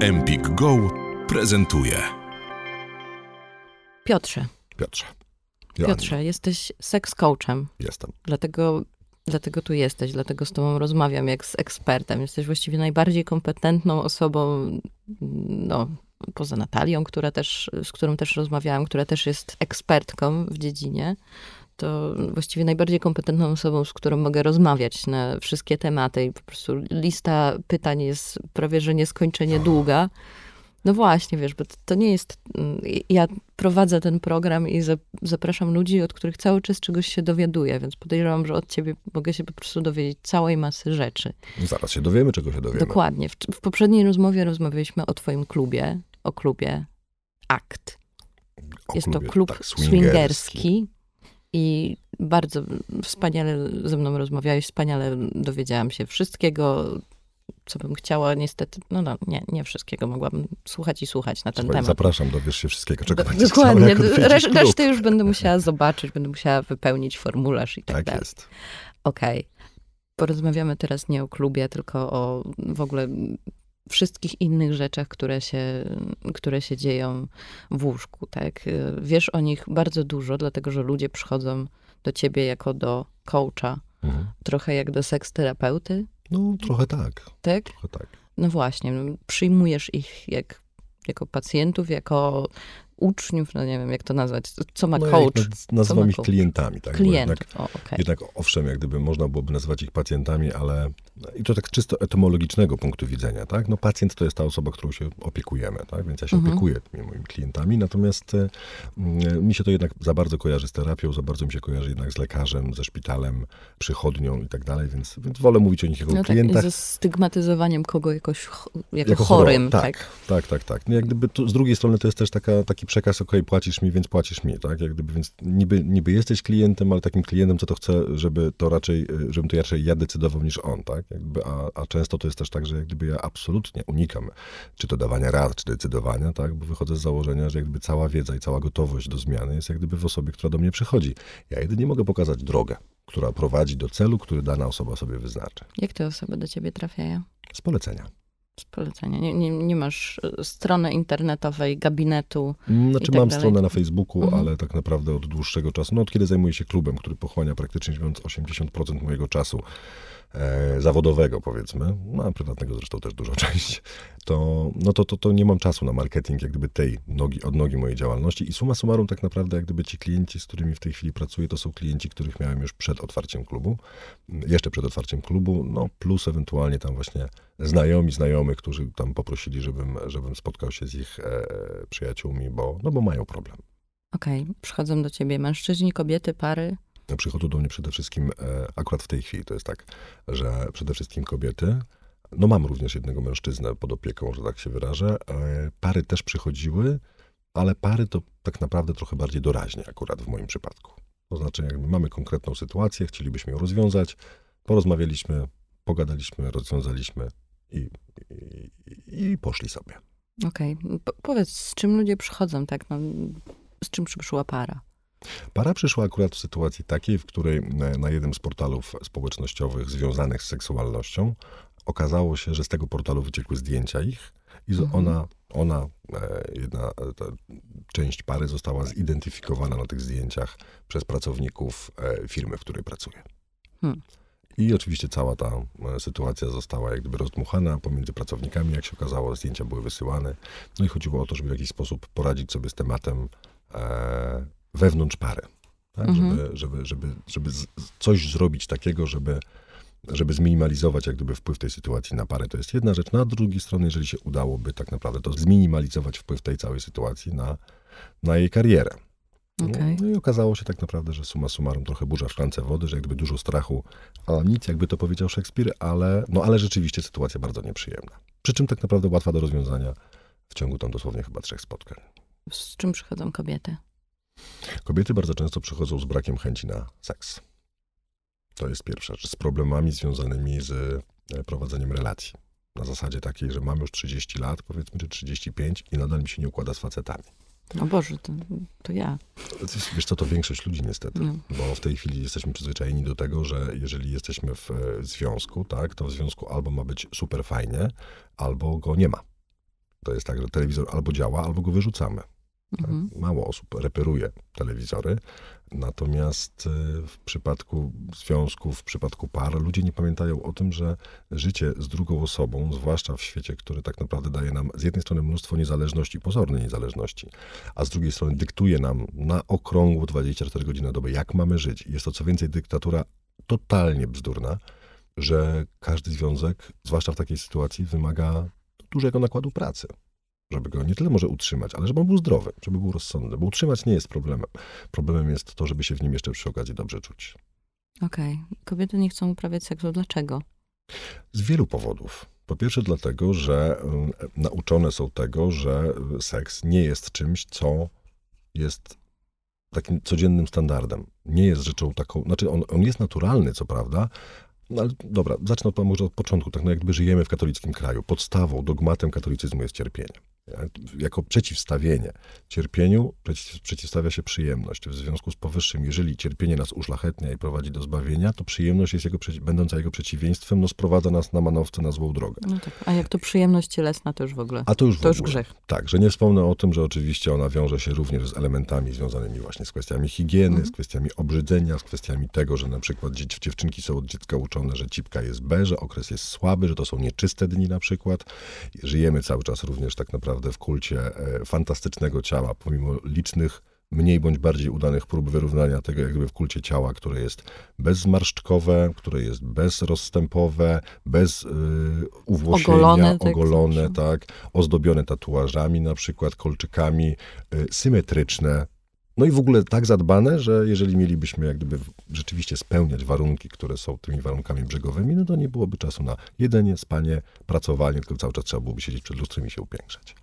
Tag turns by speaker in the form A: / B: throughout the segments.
A: Empik Go prezentuje.
B: Piotrze,
C: Piotrze. Joanna,
B: Piotrze, jesteś seks coachem,
C: Jestem.
B: dlatego, dlatego tu jesteś, dlatego z tobą rozmawiam jak z ekspertem. Jesteś właściwie najbardziej kompetentną osobą, no, poza Natalią, która też, z którą też rozmawiałam, która też jest ekspertką w dziedzinie. To właściwie najbardziej kompetentną osobą, z którą mogę rozmawiać na wszystkie tematy i po prostu lista pytań jest prawie, że nieskończenie długa. No właśnie, wiesz, bo to- to nie jest. mm, Ja prowadzę ten program i za- zapraszam ludzi, od których cały czas czegoś się dowiaduję, więc podejrzewam, że od ciebie mogę się po prostu dowiedzieć całej masy rzeczy.
C: Zaraz się dowiemy, czego się dowiemy.
B: Dokładnie. W, w poprzedniej rozmowie rozmawialiśmy o twoim klubie, o klubie ACT.
C: O
B: Jest to
C: klubie,
B: klub
C: tak,
B: swingerski. I bardzo wspaniale ze mną rozmawiałeś, wspaniale dowiedziałam się wszystkiego, co bym chciała. Niestety, no, no nie, nie wszystkiego. Mogłabym słuchać i słuchać na ten
C: Słuchaj,
B: temat.
C: zapraszam, dowiesz się wszystkiego, czego
B: Do-
C: będziesz
B: Dokładnie.
C: chciała,
B: Resz, resztę już będę musiała zobaczyć, będę musiała wypełnić formularz i tak,
C: Tak
B: dalej.
C: jest.
B: Okej. Porozmawiamy teraz nie o klubie, tylko o w ogóle wszystkich innych rzeczach, które się, które się dzieją w łóżku, tak? Wiesz o nich bardzo dużo, dlatego że ludzie przychodzą do ciebie jako do coacha,
C: Mhm.
B: trochę jak do seksterapeuty,
C: No, trochę tak.
B: tak?
C: Trochę tak.
B: No właśnie, no, przyjmujesz ich jak, jako pacjentów, jako uczniów, no nie wiem, jak to nazwać, co ma
C: No,
B: coach?
C: nazywam
B: ma
C: ich
B: coach?
C: klientami, tak? bo
B: Klientów,
C: Jednak,
B: o, okej.
C: jednak owszem, jak gdyby można byłoby nazywać ich pacjentami, ale i to tak czysto etymologicznego punktu widzenia, tak? No pacjent to jest ta osoba, którą się opiekujemy, tak? Więc ja się
B: Mhm.
C: opiekuję tymi moimi klientami, natomiast e, mm, mi się to jednak za bardzo kojarzy z terapią, za bardzo mi się kojarzy jednak z lekarzem, ze szpitalem, przychodnią i tak dalej, więc, więc wolę mówić o nich jako
B: No tak,
C: klientach.
B: ze stygmatyzowaniem kogo jakoś jako,
C: Jako
B: chorym,
C: chorą,
B: tak.
C: Tak, tak, tak. No jak gdyby tu, z drugiej strony to jest też taka, taki przekaz, okej, płacisz mi, więc płacisz mi, tak? Jak gdyby, więc niby, niby jesteś klientem, ale takim klientem, co to chce, żeby to raczej, y, żebym to raczej ja decydował niż on, tak? Jakby, a, a często to jest też tak, że jak gdyby ja absolutnie unikam czy to dawania rad, czy decydowania, tak? Bo wychodzę z założenia, że jak gdyby cała wiedza i cała gotowość do zmiany jest jak gdyby w osobie, która do mnie przychodzi. Ja jedynie mogę pokazać drogę, która prowadzi do celu, który dana osoba sobie wyznaczy.
B: Jak te osoby do ciebie trafiają?
C: Z polecenia.
B: Z polecenia. Nie, nie, nie masz e, strony internetowej, gabinetu.
C: Znaczy
B: tak
C: mam
B: dalej.
C: stronę na Facebooku,
B: Mhm.
C: ale tak naprawdę od dłuższego czasu, no od kiedy zajmuję się klubem, który pochłania praktycznie mówiąc 80% mojego czasu zawodowego powiedzmy, no a prywatnego zresztą też dużo część, to, no to, to, to nie mam czasu na marketing jak gdyby tej nogi, odnogi mojej działalności i summa summarum tak naprawdę jak gdyby ci klienci, z którymi w tej chwili pracuję, to są klienci, których miałem już przed otwarciem klubu, jeszcze przed otwarciem klubu, no plus ewentualnie tam właśnie znajomi, znajomych, którzy tam poprosili, żebym, żebym spotkał się z ich e, przyjaciółmi, bo, no bo mają problem.
B: Okej, przychodzą do ciebie mężczyźni, kobiety, pary.
C: Przychodzą do mnie przede wszystkim, e, akurat w tej chwili to jest tak, że przede wszystkim kobiety, no mam również jednego mężczyznę pod opieką, że tak się wyrażę, e, pary też przychodziły, ale pary to tak naprawdę trochę bardziej doraźnie akurat w moim przypadku. To znaczy jakby mamy konkretną sytuację, chcielibyśmy ją rozwiązać, porozmawialiśmy, pogadaliśmy, rozwiązaliśmy i, i, i poszli sobie.
B: Okej, Po- powiedz, z czym ludzie przychodzą, tak? No, z czym przyszła para?
C: Para przyszła akurat w sytuacji takiej, w której na- na jednym z portalów społecznościowych związanych z seksualnością okazało się, że z tego portalu wyciekły zdjęcia ich i
B: Mhm.
C: ona, ona e, jedna e, ta część pary została zidentyfikowana na tych zdjęciach przez pracowników e, firmy, w której pracuje.
B: Hmm.
C: I oczywiście cała ta e, sytuacja została jak gdyby rozdmuchana pomiędzy pracownikami, jak się okazało, zdjęcia były wysyłane. No i chodziło o to, żeby w jakiś sposób poradzić sobie z tematem e, wewnątrz pary. Tak?
B: Mhm.
C: Żeby, żeby, żeby, żeby coś zrobić takiego, żeby, żeby zminimalizować jak gdyby wpływ tej sytuacji na parę. To jest jedna rzecz. Na drugiej stronie, jeżeli się udałoby tak naprawdę to zminimalizować wpływ tej całej sytuacji na, na jej karierę. No,
B: Okej.
C: No i okazało się tak naprawdę, że suma summarum trochę burza w szklance wody, że jak gdyby dużo strachu, a nic, jakby to powiedział Szekspir, ale, no, ale rzeczywiście sytuacja bardzo nieprzyjemna. Przy czym tak naprawdę łatwa do rozwiązania w ciągu tam dosłownie chyba trzech spotkań.
B: Z czym przychodzą kobiety?
C: Kobiety bardzo często przychodzą z brakiem chęci na seks. To jest pierwsza rzecz. Z problemami związanymi z e, prowadzeniem relacji. Na zasadzie takiej, że mam już 30 lat, powiedzmy, czy 35 i nadal mi się nie układa z facetami.
B: O Boże, to, to ja.
C: Wiesz co, to większość ludzi niestety.
B: No.
C: Bo w tej chwili jesteśmy przyzwyczajeni do tego, że jeżeli jesteśmy w e, związku, tak, to w związku albo ma być super fajnie, albo go nie ma. To jest tak, że telewizor albo działa, albo go wyrzucamy. Tak?
B: Mhm.
C: Mało osób reperuje telewizory, natomiast y, w przypadku związków, w przypadku par, ludzie nie pamiętają o tym, że życie z drugą osobą, zwłaszcza w świecie, który tak naprawdę daje nam z jednej strony mnóstwo niezależności, pozornej niezależności, a z drugiej strony dyktuje nam na okrągło 24 godziny na dobę, jak mamy żyć. Jest to co więcej dyktatura totalnie bzdurna, że każdy związek, zwłaszcza w takiej sytuacji, wymaga dużego nakładu pracy żeby go nie tyle może utrzymać, ale żeby on był zdrowy, żeby był rozsądny, bo utrzymać nie jest problemem. Problemem jest to, żeby się w nim jeszcze przy okazji dobrze czuć.
B: Okej. Kobiety nie chcą uprawiać seksu. Dlaczego?
C: Z wielu powodów. Po pierwsze dlatego, że y, nauczone są tego, że seks nie jest czymś, co jest takim codziennym standardem. Nie jest rzeczą taką, znaczy on, on jest naturalny, co prawda, no ale dobra, zacznę od, może od początku. Tak no jakby żyjemy w katolickim kraju. Podstawą, dogmatem katolicyzmu jest cierpienie. Jako przeciwstawienie cierpieniu przeciw, przeciwstawia się przyjemność. W związku z powyższym, jeżeli cierpienie nas uszlachetnia i prowadzi do zbawienia, to przyjemność jest jego, będąca jego przeciwieństwem, no sprowadza nas na manowce, na złą drogę.
B: No tak. A jak to przyjemność cielesna, to już w ogóle.
C: A to już,
B: to już grzech.
C: Tak, że nie wspomnę o tym, że oczywiście ona wiąże się również z elementami związanymi właśnie z kwestiami higieny,
B: Mhm.
C: z kwestiami obrzydzenia, z kwestiami tego, że na przykład dziewczynki są od dziecka uczone, że cipka jest B, że okres jest słaby, że to są nieczyste dni na przykład. Żyjemy cały czas również tak naprawdę w kulcie e, fantastycznego ciała, pomimo licznych mniej bądź bardziej udanych prób wyrównania tego, jak gdyby w kulcie ciała, które jest bezzmarszczkowe, które jest bezrozstępowe, bez y, uwłosienia,
B: Ogolone, tak
C: ogolone,
B: zawsze.
C: tak, ozdobione tatuażami na przykład, kolczykami, y, symetryczne. No i w ogóle tak zadbane, że jeżeli mielibyśmy jak gdyby rzeczywiście spełniać warunki, które są tymi warunkami brzegowymi, no to nie byłoby czasu na jedzenie, spanie, pracowanie, tylko cały czas trzeba byłoby siedzieć przed lustrem i się upiększać.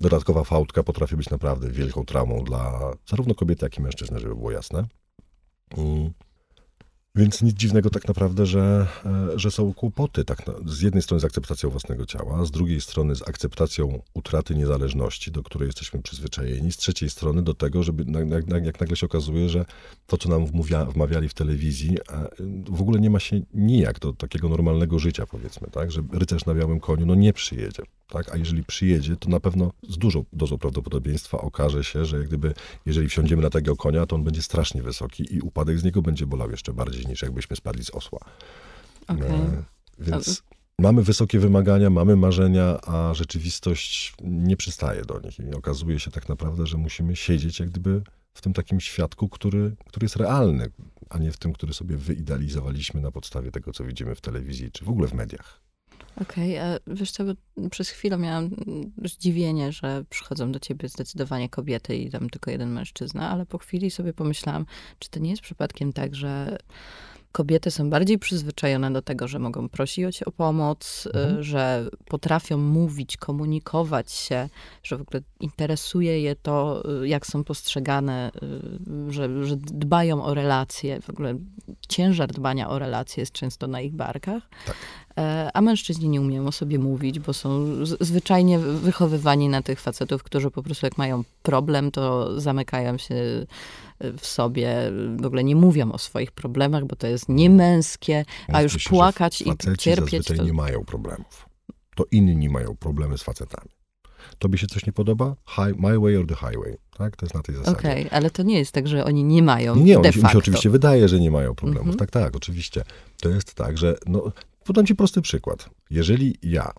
C: Dodatkowa fałdka potrafi być naprawdę wielką traumą dla zarówno kobiety, jak i mężczyzny, żeby było jasne. Więc nic dziwnego tak naprawdę, że, e, że są kłopoty. Tak z jednej strony z akceptacją własnego ciała, z drugiej strony z akceptacją utraty niezależności, do której jesteśmy przyzwyczajeni, z trzeciej strony do tego, żeby na, jak nagle się okazuje, że to, co nam wmówia, wmawiali w telewizji, e, w ogóle nie ma się nijak do takiego normalnego życia, powiedzmy, tak? Że rycerz na białym koniu no nie przyjedzie, tak? A jeżeli przyjedzie, to na pewno z dużą dozą prawdopodobieństwa okaże się, że jak gdyby, jeżeli wsiądziemy na tego konia, to on będzie strasznie wysoki i upadek z niego będzie bolał jeszcze bardziej niż jakbyśmy spadli z osła.
B: Okej.
C: E, Więc mamy wysokie wymagania, mamy marzenia, a rzeczywistość nie przystaje do nich. I okazuje się tak naprawdę, że musimy siedzieć jak gdyby w tym takim świadku, który, który jest realny, a nie w tym, który sobie wyidealizowaliśmy na podstawie tego, co widzimy w telewizji, czy w ogóle w mediach.
B: Okej, a wiesz co, przez chwilę miałam zdziwienie, że przychodzą do ciebie zdecydowanie kobiety i tam tylko jeden mężczyzna, ale po chwili sobie pomyślałam, czy to nie jest przypadkiem tak, że kobiety są bardziej przyzwyczajone do tego, że mogą prosić o pomoc,
C: Mhm.
B: y, że potrafią mówić, komunikować się, że w ogóle interesuje je to, y, jak są postrzegane, y, że, że dbają o relacje. W ogóle ciężar dbania o relacje jest często na ich barkach.
C: Tak.
B: E, A mężczyźni nie umieją o sobie mówić, bo są zwyczajnie wychowywani na tych facetów, którzy po prostu jak mają problem, to zamykają się w sobie, w ogóle nie mówią o swoich problemach, bo to jest niemęskie, a już
C: że
B: płakać i cierpieć
C: zazwyczaj
B: to...
C: nie mają problemów. To inni mają problemy z facetami. Tobie się coś nie podoba? Hi, my way or the highway. Tak? To jest na tej zasadzie.
B: Okej, ale to nie jest tak, że oni nie mają
C: Nie,
B: de
C: się, się oczywiście wydaje, że nie mają problemów.
B: Mhm.
C: Tak, tak, oczywiście. To jest tak, że no, podam ci prosty przykład. Jeżeli ja,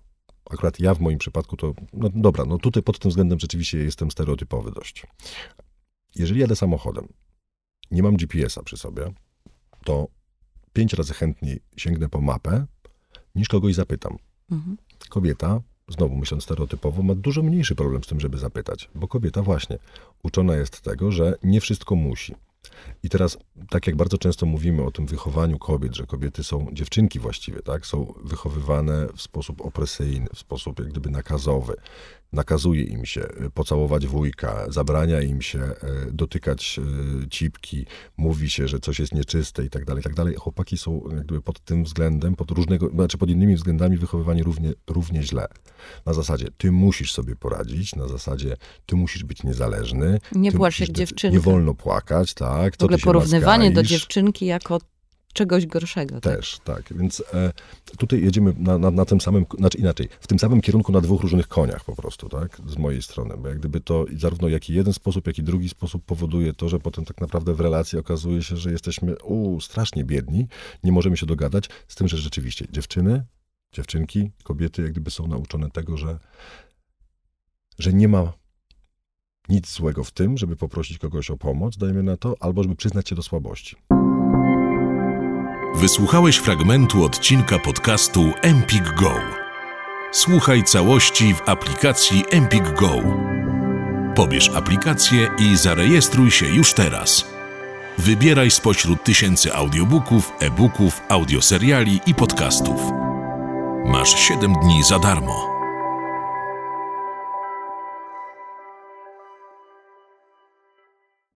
C: akurat ja w moim przypadku to, no dobra, no tutaj pod tym względem rzeczywiście jestem stereotypowy dość. Jeżeli jadę samochodem, nie mam GPS-a przy sobie, to pięć razy chętniej sięgnę po mapę, niż kogoś zapytam.
B: Mhm.
C: Kobieta, znowu myśląc stereotypowo, ma dużo mniejszy problem z tym, żeby zapytać, bo kobieta właśnie uczona jest tego, że nie wszystko musi. I teraz, tak jak bardzo często mówimy o tym wychowaniu kobiet, że kobiety są, dziewczynki właściwie, tak, są wychowywane w sposób opresyjny, w sposób jak gdyby nakazowy. Nakazuje im się y, pocałować wujka, zabrania im się y, dotykać y, cipki, mówi się, że coś jest nieczyste i tak dalej, tak dalej. Chłopaki są jak gdyby pod tym względem, pod różnego, znaczy pod innymi względami wychowywani równie, równie źle. Na zasadzie, ty musisz sobie poradzić, na zasadzie, ty musisz być niezależny.
B: Nie płacz jak dziewczynka.
C: Nie wolno płakać, tak?
B: W
C: Co
B: ogóle
C: ty się
B: porównywanie do dziewczynki jako czegoś gorszego. tak?
C: Też, tak. Więc e, tutaj jedziemy na, na, na tym samym, znaczy inaczej, w tym samym kierunku na dwóch różnych koniach po prostu, tak? Z mojej strony. Bo jak gdyby to zarówno jak i jeden sposób, jak i drugi sposób powoduje to, że potem tak naprawdę w relacji okazuje się, że jesteśmy u, strasznie biedni, nie możemy się dogadać, z tym, że rzeczywiście dziewczyny, dziewczynki, kobiety jak gdyby są nauczone tego, że, że nie ma nic złego w tym, żeby poprosić kogoś o pomoc, dajmy na to, albo żeby przyznać się do słabości.
A: Wysłuchałeś fragmentu odcinka podcastu Empik Go. Słuchaj całości w aplikacji Empik Go. Pobierz aplikację i zarejestruj się już teraz. Wybieraj spośród tysięcy audiobooków, e-booków, audioseriali i podcastów. Masz 7 dni za darmo.